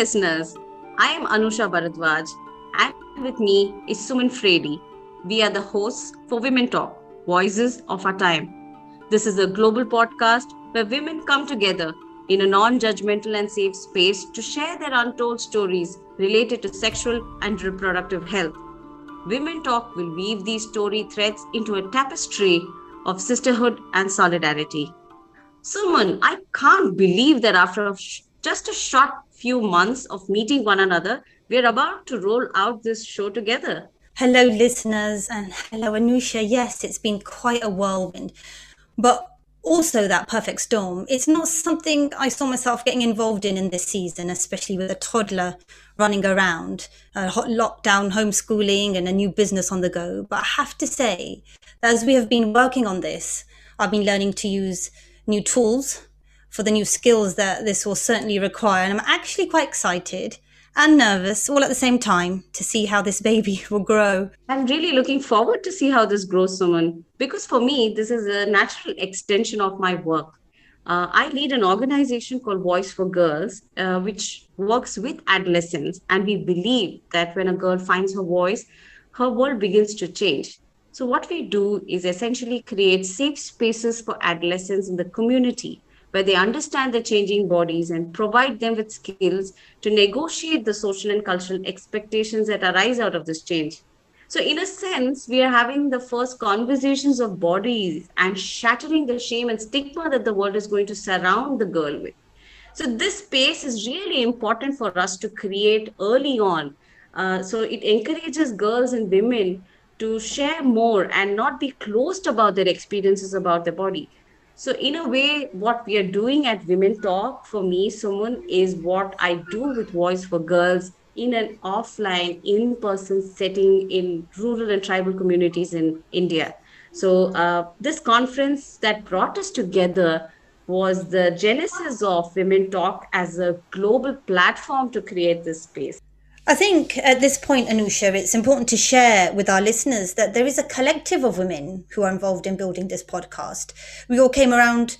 listeners. I am Anusha Bharadwaj, and with me is Suman Frady. We are the hosts for Women Talk, Voices of Our Time. This is a global podcast where women come together in a non judgmental and safe space to share their untold stories related to sexual and reproductive health. Women Talk will weave these story threads into a tapestry of sisterhood and solidarity. Suman, I can't believe that after just a short few months of meeting one another, we're about to roll out this show together. Hello, listeners, and hello, Anusha. Yes, it's been quite a whirlwind, but also that perfect storm. It's not something I saw myself getting involved in in this season, especially with a toddler running around, a hot lockdown, homeschooling, and a new business on the go. But I have to say, as we have been working on this, I've been learning to use new tools for the new skills that this will certainly require. And I'm actually quite excited and nervous all at the same time to see how this baby will grow. I'm really looking forward to see how this grows, Suman, because for me, this is a natural extension of my work. Uh, I lead an organization called Voice for Girls, uh, which works with adolescents. And we believe that when a girl finds her voice, her world begins to change. So, what we do is essentially create safe spaces for adolescents in the community where they understand the changing bodies and provide them with skills to negotiate the social and cultural expectations that arise out of this change. So, in a sense, we are having the first conversations of bodies and shattering the shame and stigma that the world is going to surround the girl with. So, this space is really important for us to create early on. Uh, so, it encourages girls and women to share more and not be closed about their experiences about their body. So, in a way, what we are doing at Women Talk for me, Suman, is what I do with Voice for Girls in an offline, in person setting in rural and tribal communities in India. So, uh, this conference that brought us together was the genesis of Women Talk as a global platform to create this space. I think at this point, Anusha, it's important to share with our listeners that there is a collective of women who are involved in building this podcast. We all came around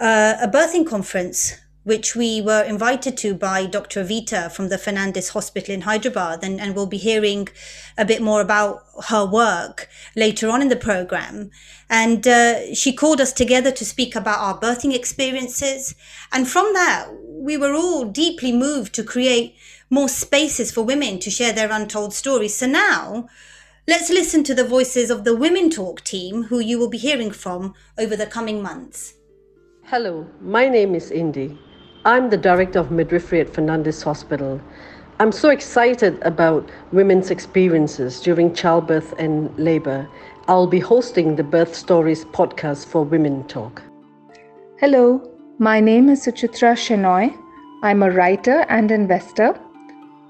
uh, a birthing conference which we were invited to by Dr. Evita from the Fernandez Hospital in Hyderabad. And, and we'll be hearing a bit more about her work later on in the program. And uh, she called us together to speak about our birthing experiences. And from that, we were all deeply moved to create more spaces for women to share their untold stories. So now, let's listen to the voices of the Women Talk team, who you will be hearing from over the coming months. Hello, my name is Indy. I'm the director of midwifery at Fernandez Hospital. I'm so excited about women's experiences during childbirth and labor. I'll be hosting the Birth Stories podcast for Women Talk. Hello, my name is Suchitra Shenoy. I'm a writer and investor.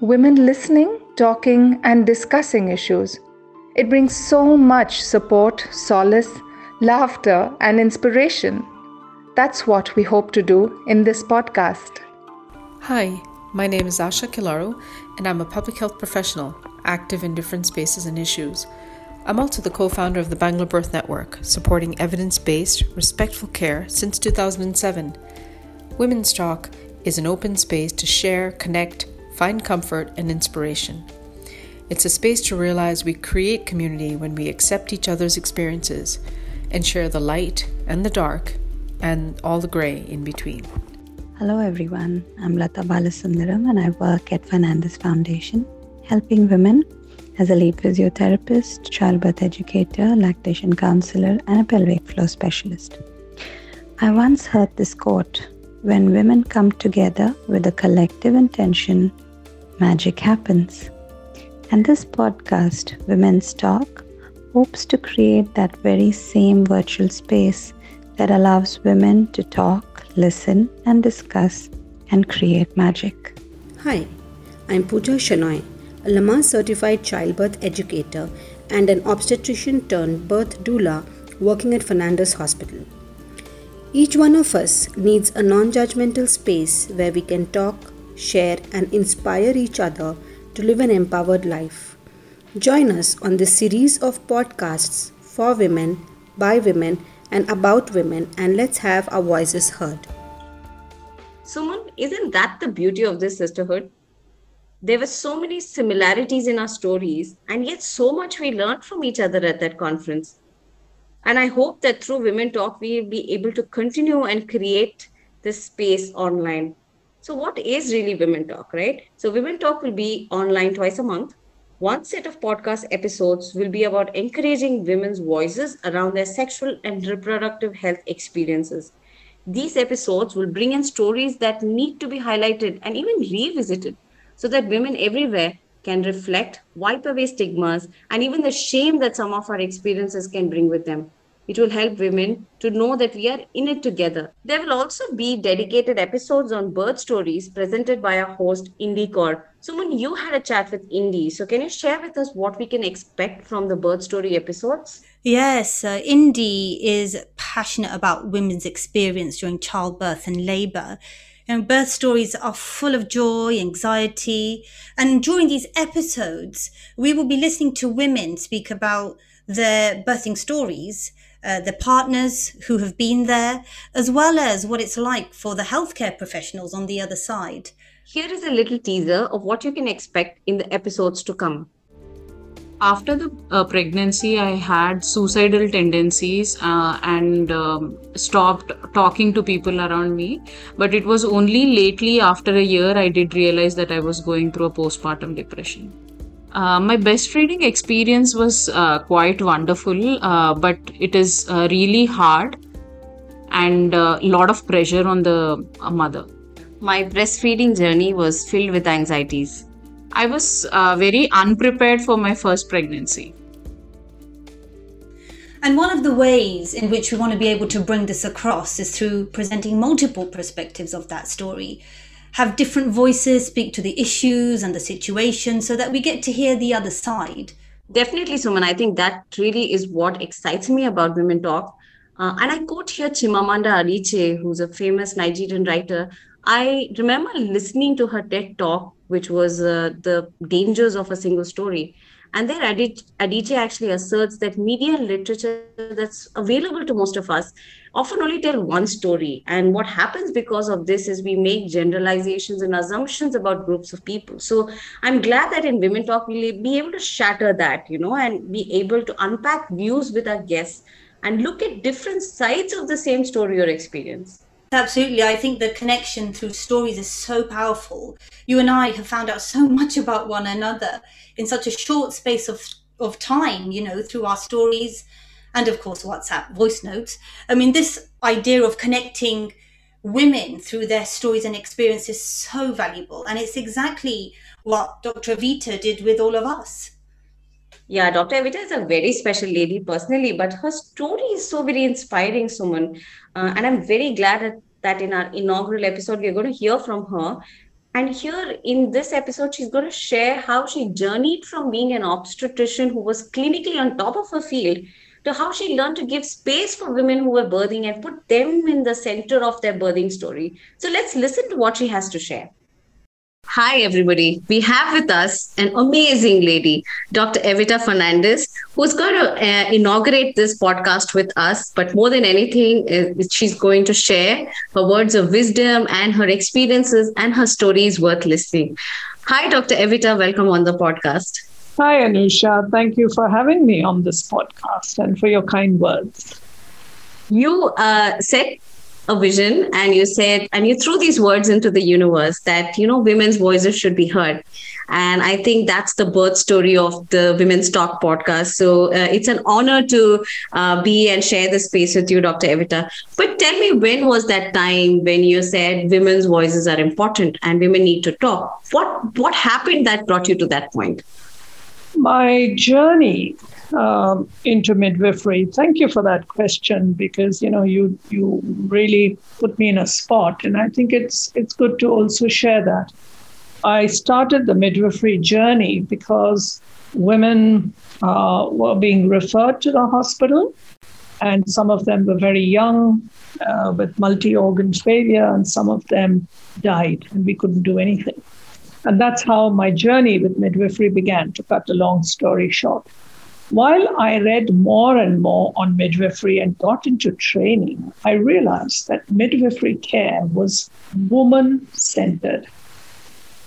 Women listening, talking, and discussing issues. It brings so much support, solace, laughter, and inspiration. That's what we hope to do in this podcast. Hi, my name is Asha Kilaru, and I'm a public health professional active in different spaces and issues. I'm also the co founder of the Bangalore Birth Network, supporting evidence based, respectful care since 2007. Women's Talk is an open space to share, connect, find comfort, and inspiration. It's a space to realize we create community when we accept each other's experiences and share the light and the dark and all the grey in between. Hello, everyone. I'm Lata Balasundaram and I work at Fernandez Foundation, helping women as a lead physiotherapist, childbirth educator, lactation counselor, and a pelvic floor specialist. I once heard this quote When women come together with a collective intention, magic happens. And this podcast, Women's Talk, hopes to create that very same virtual space that allows women to talk, listen, and discuss and create magic. Hi, I'm Pooja Shenoy, a Lamaze certified childbirth educator and an obstetrician turned birth doula working at Fernandez Hospital. Each one of us needs a non judgmental space where we can talk, share, and inspire each other to live an empowered life. Join us on this series of podcasts for women, by women, and about women, and let's have our voices heard. Suman, isn't that the beauty of this sisterhood? There were so many similarities in our stories, and yet so much we learned from each other at that conference. And I hope that through Women Talk, we'll be able to continue and create this space online. So, what is really Women Talk, right? So, Women Talk will be online twice a month. One set of podcast episodes will be about encouraging women's voices around their sexual and reproductive health experiences. These episodes will bring in stories that need to be highlighted and even revisited so that women everywhere can reflect, wipe away stigmas, and even the shame that some of our experiences can bring with them. It will help women to know that we are in it together. There will also be dedicated episodes on birth stories presented by our host, Indy Kaur. Suman, you had a chat with Indy. So, can you share with us what we can expect from the birth story episodes? Yes, uh, Indy is passionate about women's experience during childbirth and labor. And birth stories are full of joy, anxiety. And during these episodes, we will be listening to women speak about their birthing stories, uh, the partners who have been there, as well as what it's like for the healthcare professionals on the other side. Here is a little teaser of what you can expect in the episodes to come. After the uh, pregnancy i had suicidal tendencies uh, and um, stopped talking to people around me. But it was only lately after a year i did realize that i was going through a postpartum depression uh, my breastfeeding experience was uh, quite wonderful uh, but it is uh, really hard and a lot of pressure on the mother my breastfeeding journey was filled with anxieties I was uh, very unprepared for my first pregnancy. And one of the ways in which we want to be able to bring this across is through presenting multiple perspectives of that story. Have different voices speak to the issues and the situation so that we get to hear the other side. Definitely, Suman. I think that really is what excites me about Women Talk. Uh, and I quote here Chimamanda Adichie, who's a famous Nigerian writer. I remember listening to her TED talk which was uh, the dangers of a single story. And there, Adichie actually asserts that media and literature that's available to most of us often only tell one story. And what happens because of this is we make generalizations and assumptions about groups of people. So I'm glad that in Women Talk, we'll be able to shatter that, you know, and be able to unpack views with our guests and look at different sides of the same story or experience. Absolutely. I think the connection through stories is so powerful. You and I have found out so much about one another in such a short space of, of time, you know, through our stories and, of course, WhatsApp voice notes. I mean, this idea of connecting women through their stories and experiences is so valuable. And it's exactly what Dr. Evita did with all of us. Yeah, Dr. Evita is a very special lady personally, but her story is so very inspiring, Suman. Uh, and I'm very glad that in our inaugural episode, we're going to hear from her. And here in this episode, she's going to share how she journeyed from being an obstetrician who was clinically on top of her field to how she learned to give space for women who were birthing and put them in the center of their birthing story. So let's listen to what she has to share. Hi, everybody. We have with us an amazing lady, Dr. Evita Fernandez, who's going to uh, inaugurate this podcast with us. But more than anything, uh, she's going to share her words of wisdom and her experiences and her stories worth listening. Hi, Dr. Evita. Welcome on the podcast. Hi, Anusha. Thank you for having me on this podcast and for your kind words. You uh, said a vision and you said and you threw these words into the universe that you know women's voices should be heard. And i think that's the birth story of the women's talk podcast. So uh, it's an honor to uh, be and share the space with you dr evita. But tell me when was that time when you said women's voices are important and women need to talk? What what happened that brought you to that point? My journey um, into midwifery? Thank you for that question because you know you you really put me in a spot, and I think it's it's good to also share that. I started the midwifery journey because women uh, were being referred to the hospital, and some of them were very young uh, with multi organ failure, and some of them died, and we couldn't do anything. And that's how my journey with midwifery began, to cut a long story short. While I read more and more on midwifery and got into training, I realized that midwifery care was woman centered.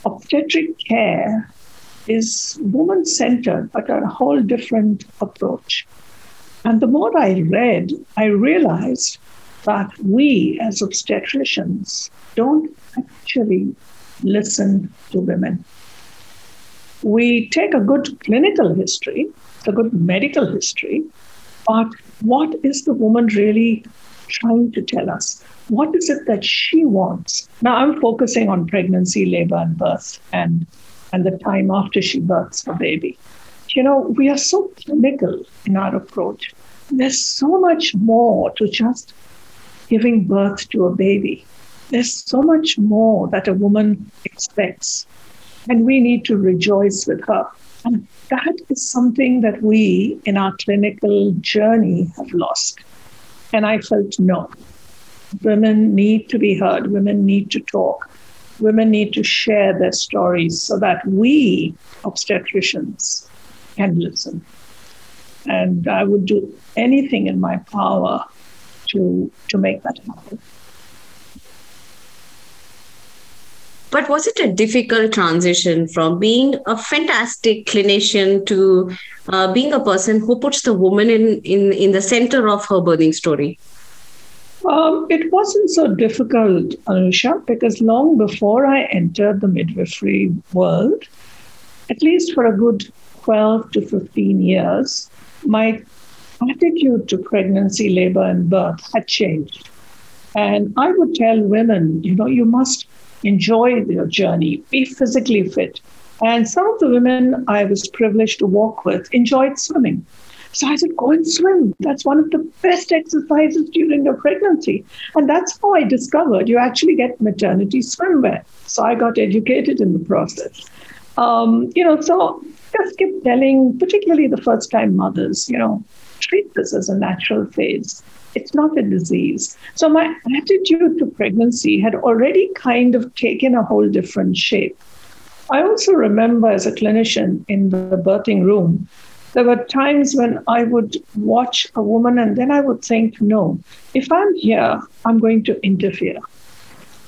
obstetric care is woman centered, but a whole different approach. And the more I read, I realized that we as obstetricians don't actually listen to women. We take a good clinical history, a good medical history, but what is the woman really trying to tell us? What is it that she wants? Now, I'm focusing on pregnancy, labor, and birth, and, and the time after she births her baby. You know, we are so clinical in our approach. There's so much more to just giving birth to a baby. There's so much more that a woman expects, and we need to rejoice with her. And that is something that we in our clinical journey have lost. And I felt no. Women need to be heard, women need to talk, women need to share their stories so that we obstetricians can listen. And I would do anything in my power to, to make that happen. But was it a difficult transition from being a fantastic clinician to uh, being a person who puts the woman in, in, in the center of her birthing story? Um, it wasn't so difficult, Anusha, because long before I entered the midwifery world, at least for a good 12 to 15 years, my attitude to pregnancy, labor, and birth had changed. And I would tell women, you know, you must enjoy your journey, be physically fit. And some of the women I was privileged to walk with enjoyed swimming. So I said, go and swim. That's one of the best exercises during your pregnancy. And that's how I discovered you actually get maternity swimwear. So I got educated in the process. Um, you know, so just keep telling, particularly the first time mothers, you know, treat this as a natural phase. It's not a disease. So my attitude to pregnancy had already kind of taken a whole different shape. I also remember as a clinician in the birthing room, there were times when I would watch a woman and then I would think, no, if I'm here, I'm going to interfere.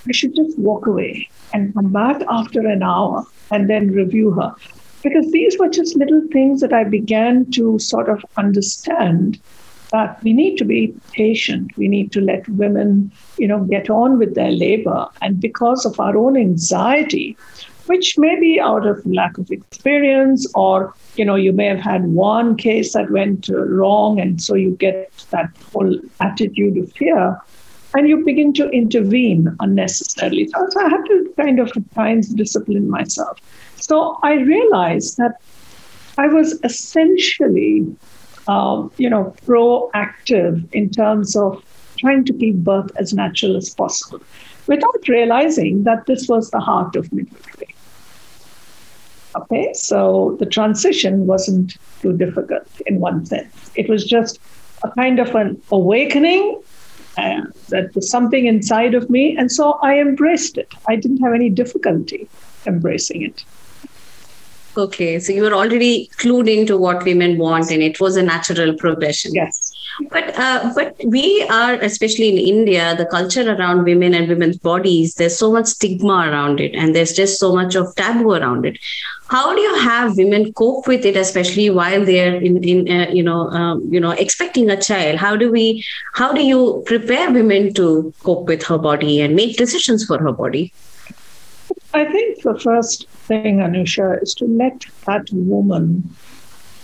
I should just walk away and come back after an hour and then review her. Because these were just little things that I began to sort of understand that we need to be patient. We need to let women, you know, get on with their labor. And because of our own anxiety, which may be out of lack of experience, or you know, you may have had one case that went uh, wrong, and so you get that whole attitude of fear, and you begin to intervene unnecessarily. So, I have to kind of at times discipline myself. So I realized that I was essentially um, you know, proactive in terms of trying to keep birth as natural as possible, without realizing that this was the heart of midwifery. Okay, so the transition wasn't too difficult in one sense. It was just a kind of an awakening uh, that was something inside of me, and so I embraced it. I didn't have any difficulty embracing it. Okay, so you were already clued into what women want, and it was a natural progression. Yes. But uh, but we are, especially in India, the culture around women and women's bodies. There's so much stigma around it, and there's just so much of taboo around it. How do you have women cope with it, especially while they're in, in uh, you know um, you know expecting a child? How do we how do you prepare women to cope with her body and make decisions for her body? I think the first thing, Anusha, is to let that woman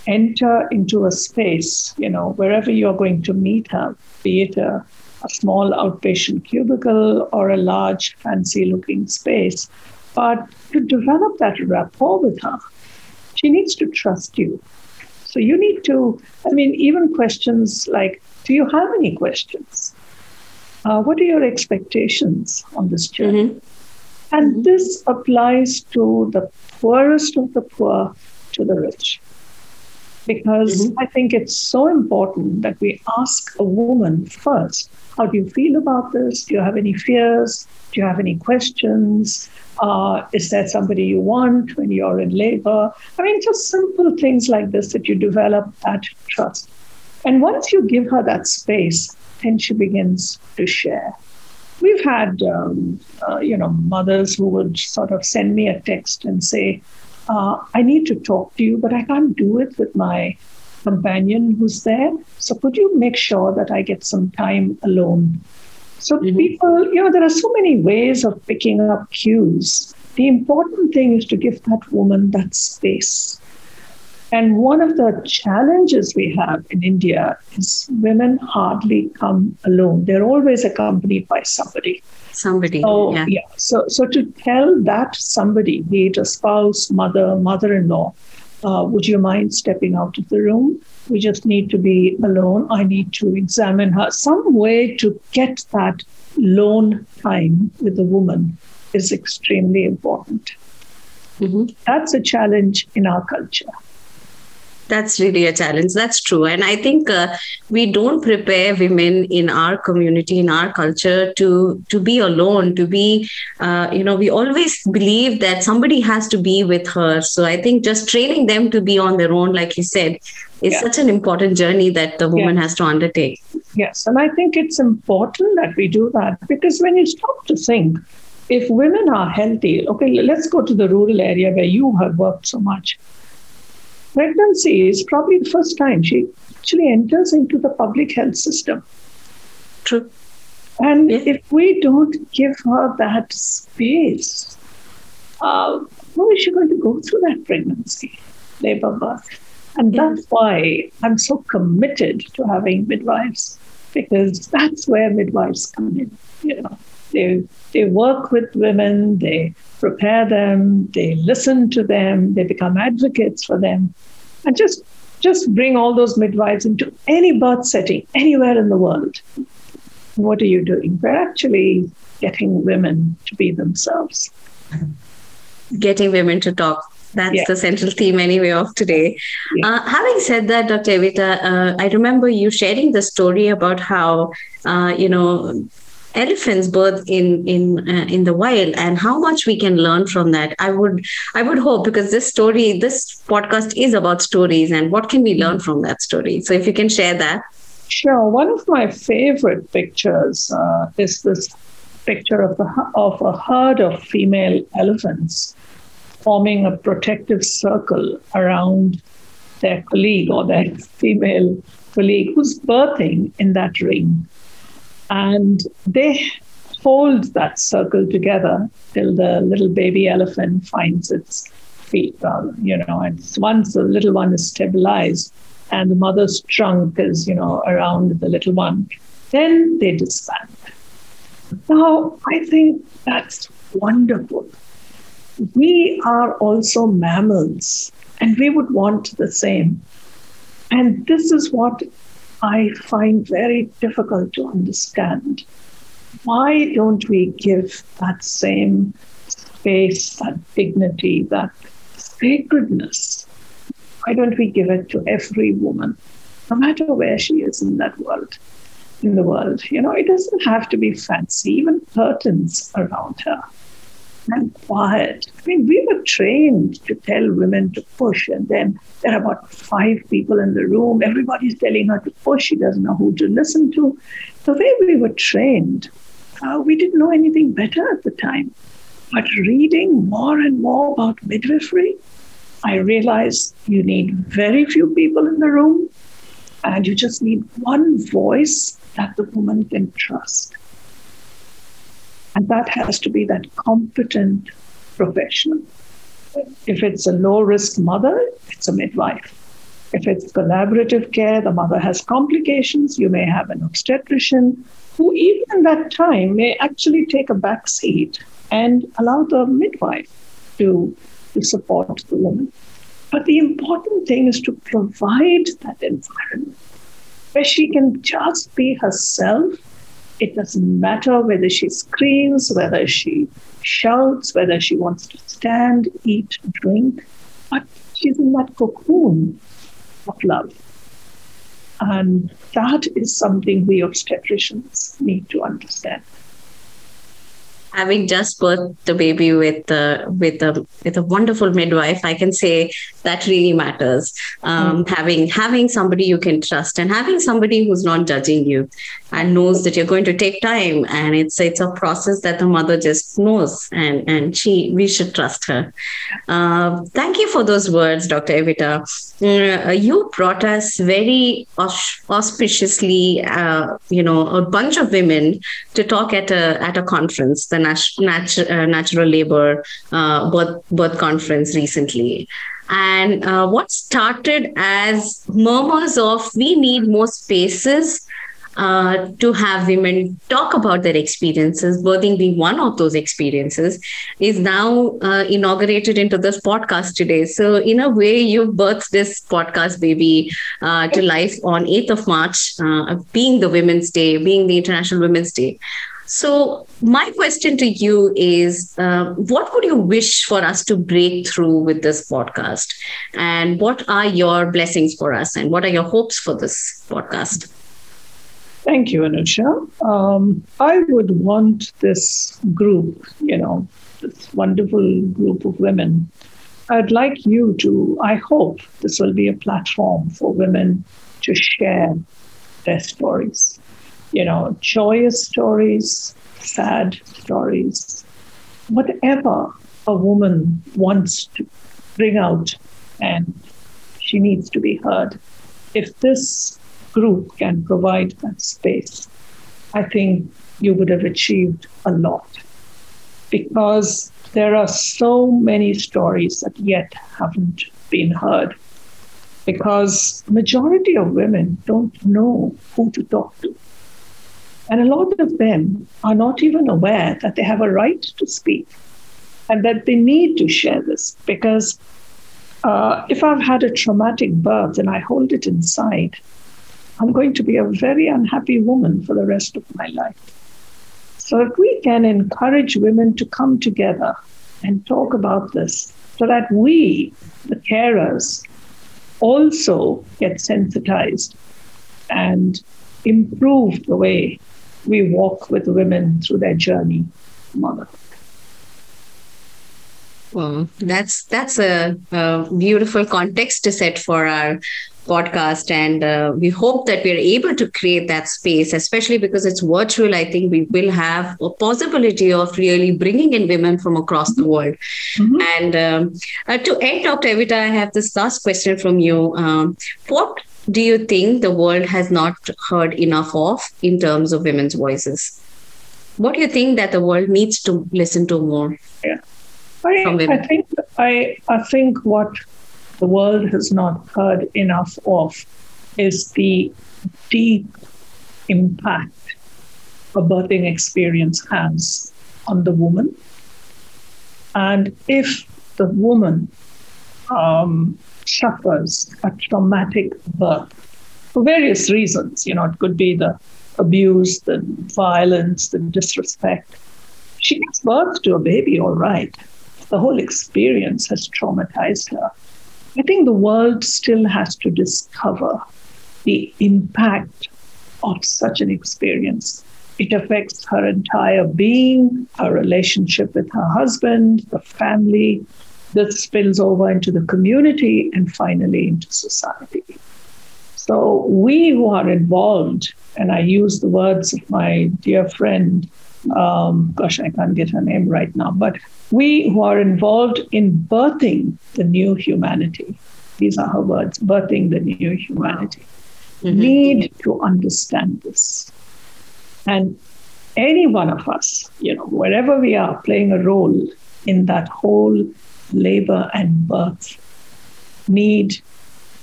enter into a space, you know, wherever you're going to meet her, be it a, a small outpatient cubicle or a large, fancy looking space, but to develop that rapport with her, she needs to trust you. So you need to, I mean, even questions like, do you have any questions? Uh, what are your expectations on this journey? Mm-hmm. And mm-hmm. this applies to the poorest of the poor to the rich. Because mm-hmm. I think it's so important that we ask a woman first how do you feel about this? Do you have any fears? Do you have any questions? Uh, is there somebody you want when you're in labor? I mean, just simple things like this that you develop that trust. And once you give her that space, then she begins to share. We've had, um, uh, you know, mothers who would sort of send me a text and say, uh, I need to talk to you, but I can't do it with my companion who's there. So could you make sure that I get some time alone? So mm-hmm. people, you know, there are so many ways of picking up cues. The important thing is to give that woman that space. And one of the challenges we have in India is women hardly come alone. They're always accompanied by somebody. Somebody. So, yeah. yeah. So, so to tell that somebody, be it a spouse, mother, mother in law, uh, would you mind stepping out of the room? We just need to be alone. I need to examine her. Some way to get that lone time with a woman is extremely important. Mm-hmm. That's a challenge in our culture that's really a challenge. That's true. And i think uh, we don't prepare women in our community in our culture to to be alone to be uh, you know we always believe that somebody has to be with her. So i think just training them to be on their own like you said is yeah. such an important journey that the woman yeah. has to undertake. Yes and i think it's important that we do that because when you stop to think if women are healthy okay let's go to the rural area where you have worked so much pregnancy is probably the first time she actually enters into the public health system. True. And if we don't give her that space, uh, how is she going to go through that pregnancy, labor birth? And that's why I'm so committed to having midwives, because that's where midwives come in. You know, they they work with women, they prepare them, they listen to them, they become advocates for them, and just just bring all those midwives into any birth setting anywhere in the world. What are you doing? We're actually getting women to be themselves. Getting women to talk that's yeah. the central theme anyway of today yeah. uh, having said that dr evita uh, i remember you sharing the story about how uh, you know elephants birth in in uh, in the wild and how much we can learn from that i would i would hope because this story this podcast is about stories and what can we learn from that story. So if you can share that. Sure. One of my favorite pictures uh, is this picture of the of a herd of female elephants forming a protective circle around their colleague or their female colleague who's birthing in that ring and they hold that circle together till the little baby elephant finds its feet. Um, you know, and once the little one is stabilized and the mother's trunk is, you know, around the little one, then they disband. Now, I think that's wonderful. We are also mammals, and we would want the same. And this is what I find very difficult to understand. Why don't we give that same space, that dignity, that sacredness? Why don't we give it to every woman, no matter where she is in that world? In the world, you know, it doesn't have to be fancy, even curtains around her and quiet. I mean, we were trained to tell women to push, and then there are about five people in the room. Everybody's telling her to push. She doesn't know who to listen to. The way we were trained, uh, we didn't know anything better at the time. But reading more and more about midwifery, I realized you need very few people in the room, and you just need one voice that the woman can trust. And that has to be that competent professional. If it's a low risk mother, it's a midwife. If it's collaborative care, the mother has complications, you may have an obstetrician who, even in that time, may actually take a back seat and allow the midwife to, to support the woman. But the important thing is to provide that environment where she can just be herself it doesn't matter whether she screams, whether she shouts, whether she wants to stand, eat, drink, but she's in that cocoon of love. And that is something we obstetricians need to understand. Having just birthed the baby with uh, with a with a wonderful midwife, I can say that really matters. Um, mm. Having having somebody you can trust and having somebody who's not judging you and knows that you're going to take time and it's it's a process that the mother just knows and and she we should trust her. Uh, thank you for those words, Dr. Evita. Uh, you brought us very auspiciously, uh, you know, a bunch of women to talk at a at a conference, the Uh, Natural Labor uh, Birth Birth Conference recently. And uh, what started as murmurs of we need more spaces uh, to have women talk about their experiences, birthing being one of those experiences, is now uh, inaugurated into this podcast today. So, in a way, you birthed this podcast baby uh, to life on 8th of March, uh, being the Women's Day, being the International Women's Day. So, my question to you is uh, what would you wish for us to break through with this podcast? And what are your blessings for us? And what are your hopes for this podcast? Thank you, Anusha. Um, I would want this group, you know, this wonderful group of women. I'd like you to, I hope this will be a platform for women to share their stories. You know, joyous stories, sad stories, whatever a woman wants to bring out and she needs to be heard. If this group can provide that space, I think you would have achieved a lot. Because there are so many stories that yet haven't been heard. Because majority of women don't know who to talk to. And a lot of them are not even aware that they have a right to speak and that they need to share this because uh, if I've had a traumatic birth and I hold it inside, I'm going to be a very unhappy woman for the rest of my life. So, if we can encourage women to come together and talk about this so that we, the carers, also get sensitized and improve the way we walk with women through their journey motherhood. Well, that's that's a, a, beautiful context to set for our podcast. And uh, we hope that we're able to create that space especially because it's virtual. I think we will have a possibility of really bringing in women from across the world. Mm-hmm. and um, uh, to end dr evita i have this last question from you. Um, what do you think the world has not heard enough of in terms of women's voices? What do you think that the world needs to listen to more? Yeah I, I think I, I think what the world has not heard enough of is the deep impact a birthing experience has on the woman. And if the woman um, suffers a traumatic birth for various reasons, you know, it could be the abuse, the violence, the disrespect. She gives birth to a baby, all right. The whole experience has traumatized her. I think the world still has to discover the impact of such an experience. It affects her entire being, her relationship with her husband, the family, that spills over into the community, and finally into society. So, we who are involved, and I use the words of my dear friend um, gosh, I can't get her name right now, but we who are involved in birthing the new humanity, these are her words, birthing the new humanity, mm-hmm. need to understand this. And any one of us, you know, wherever we are playing a role in that whole labor and birth, need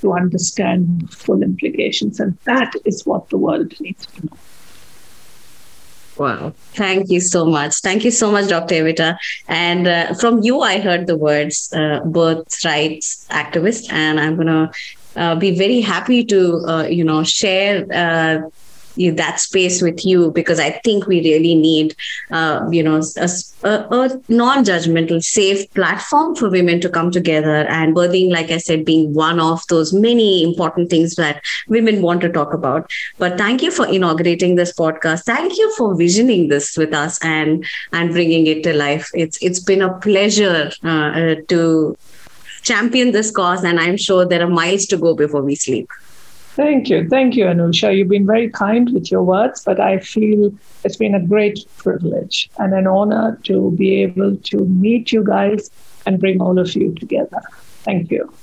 to understand the full implications. And that is what the world needs to know. Wow. Thank you so much. Thank you so much, Dr. Evita. And uh, from you, I heard the words uh, birth rights activist, and I'm going to uh, be very happy to, uh, you know, share uh, that space with you because I think we really need, uh, you know, a, a non-judgmental, safe platform for women to come together and birthing, like I said, being one of those many important things that women want to talk about. But thank you for inaugurating this podcast. Thank you for visioning this with us and and bringing it to life. It's it's been a pleasure uh, to champion this cause, and I'm sure there are miles to go before we sleep. Thank you. Thank you, Anusha. You've been very kind with your words, but I feel it's been a great privilege and an honor to be able to meet you guys and bring all of you together. Thank you.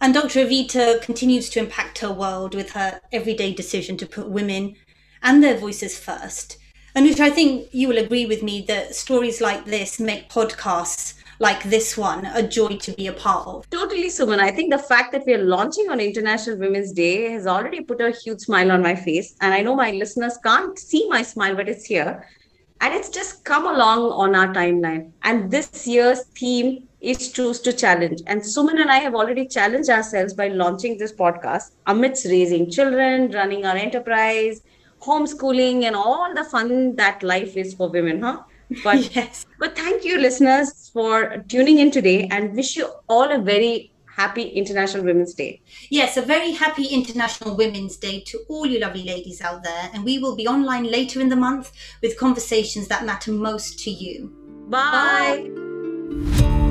And Dr. Evita continues to impact her world with her everyday decision to put women and their voices first. Anusha, I think you will agree with me that stories like this make podcasts like this one a joy to be a part of. Totally, Suman. I think the fact that we are launching on International Women's Day has already put a huge smile on my face. And I know my listeners can't see my smile, but it's here. And it's just come along on our timeline. And this year's theme is Choose to Challenge. And Suman and I have already challenged ourselves by launching this podcast amidst raising children, running our enterprise, homeschooling, and all the fun that life is for women, huh? But yes. But thank you, listeners, for tuning in today and wish you all a very happy International Women's Day. Yes, a very happy International Women's Day to all you lovely ladies out there. And we will be online later in the month with conversations that matter most to you. Bye. Bye.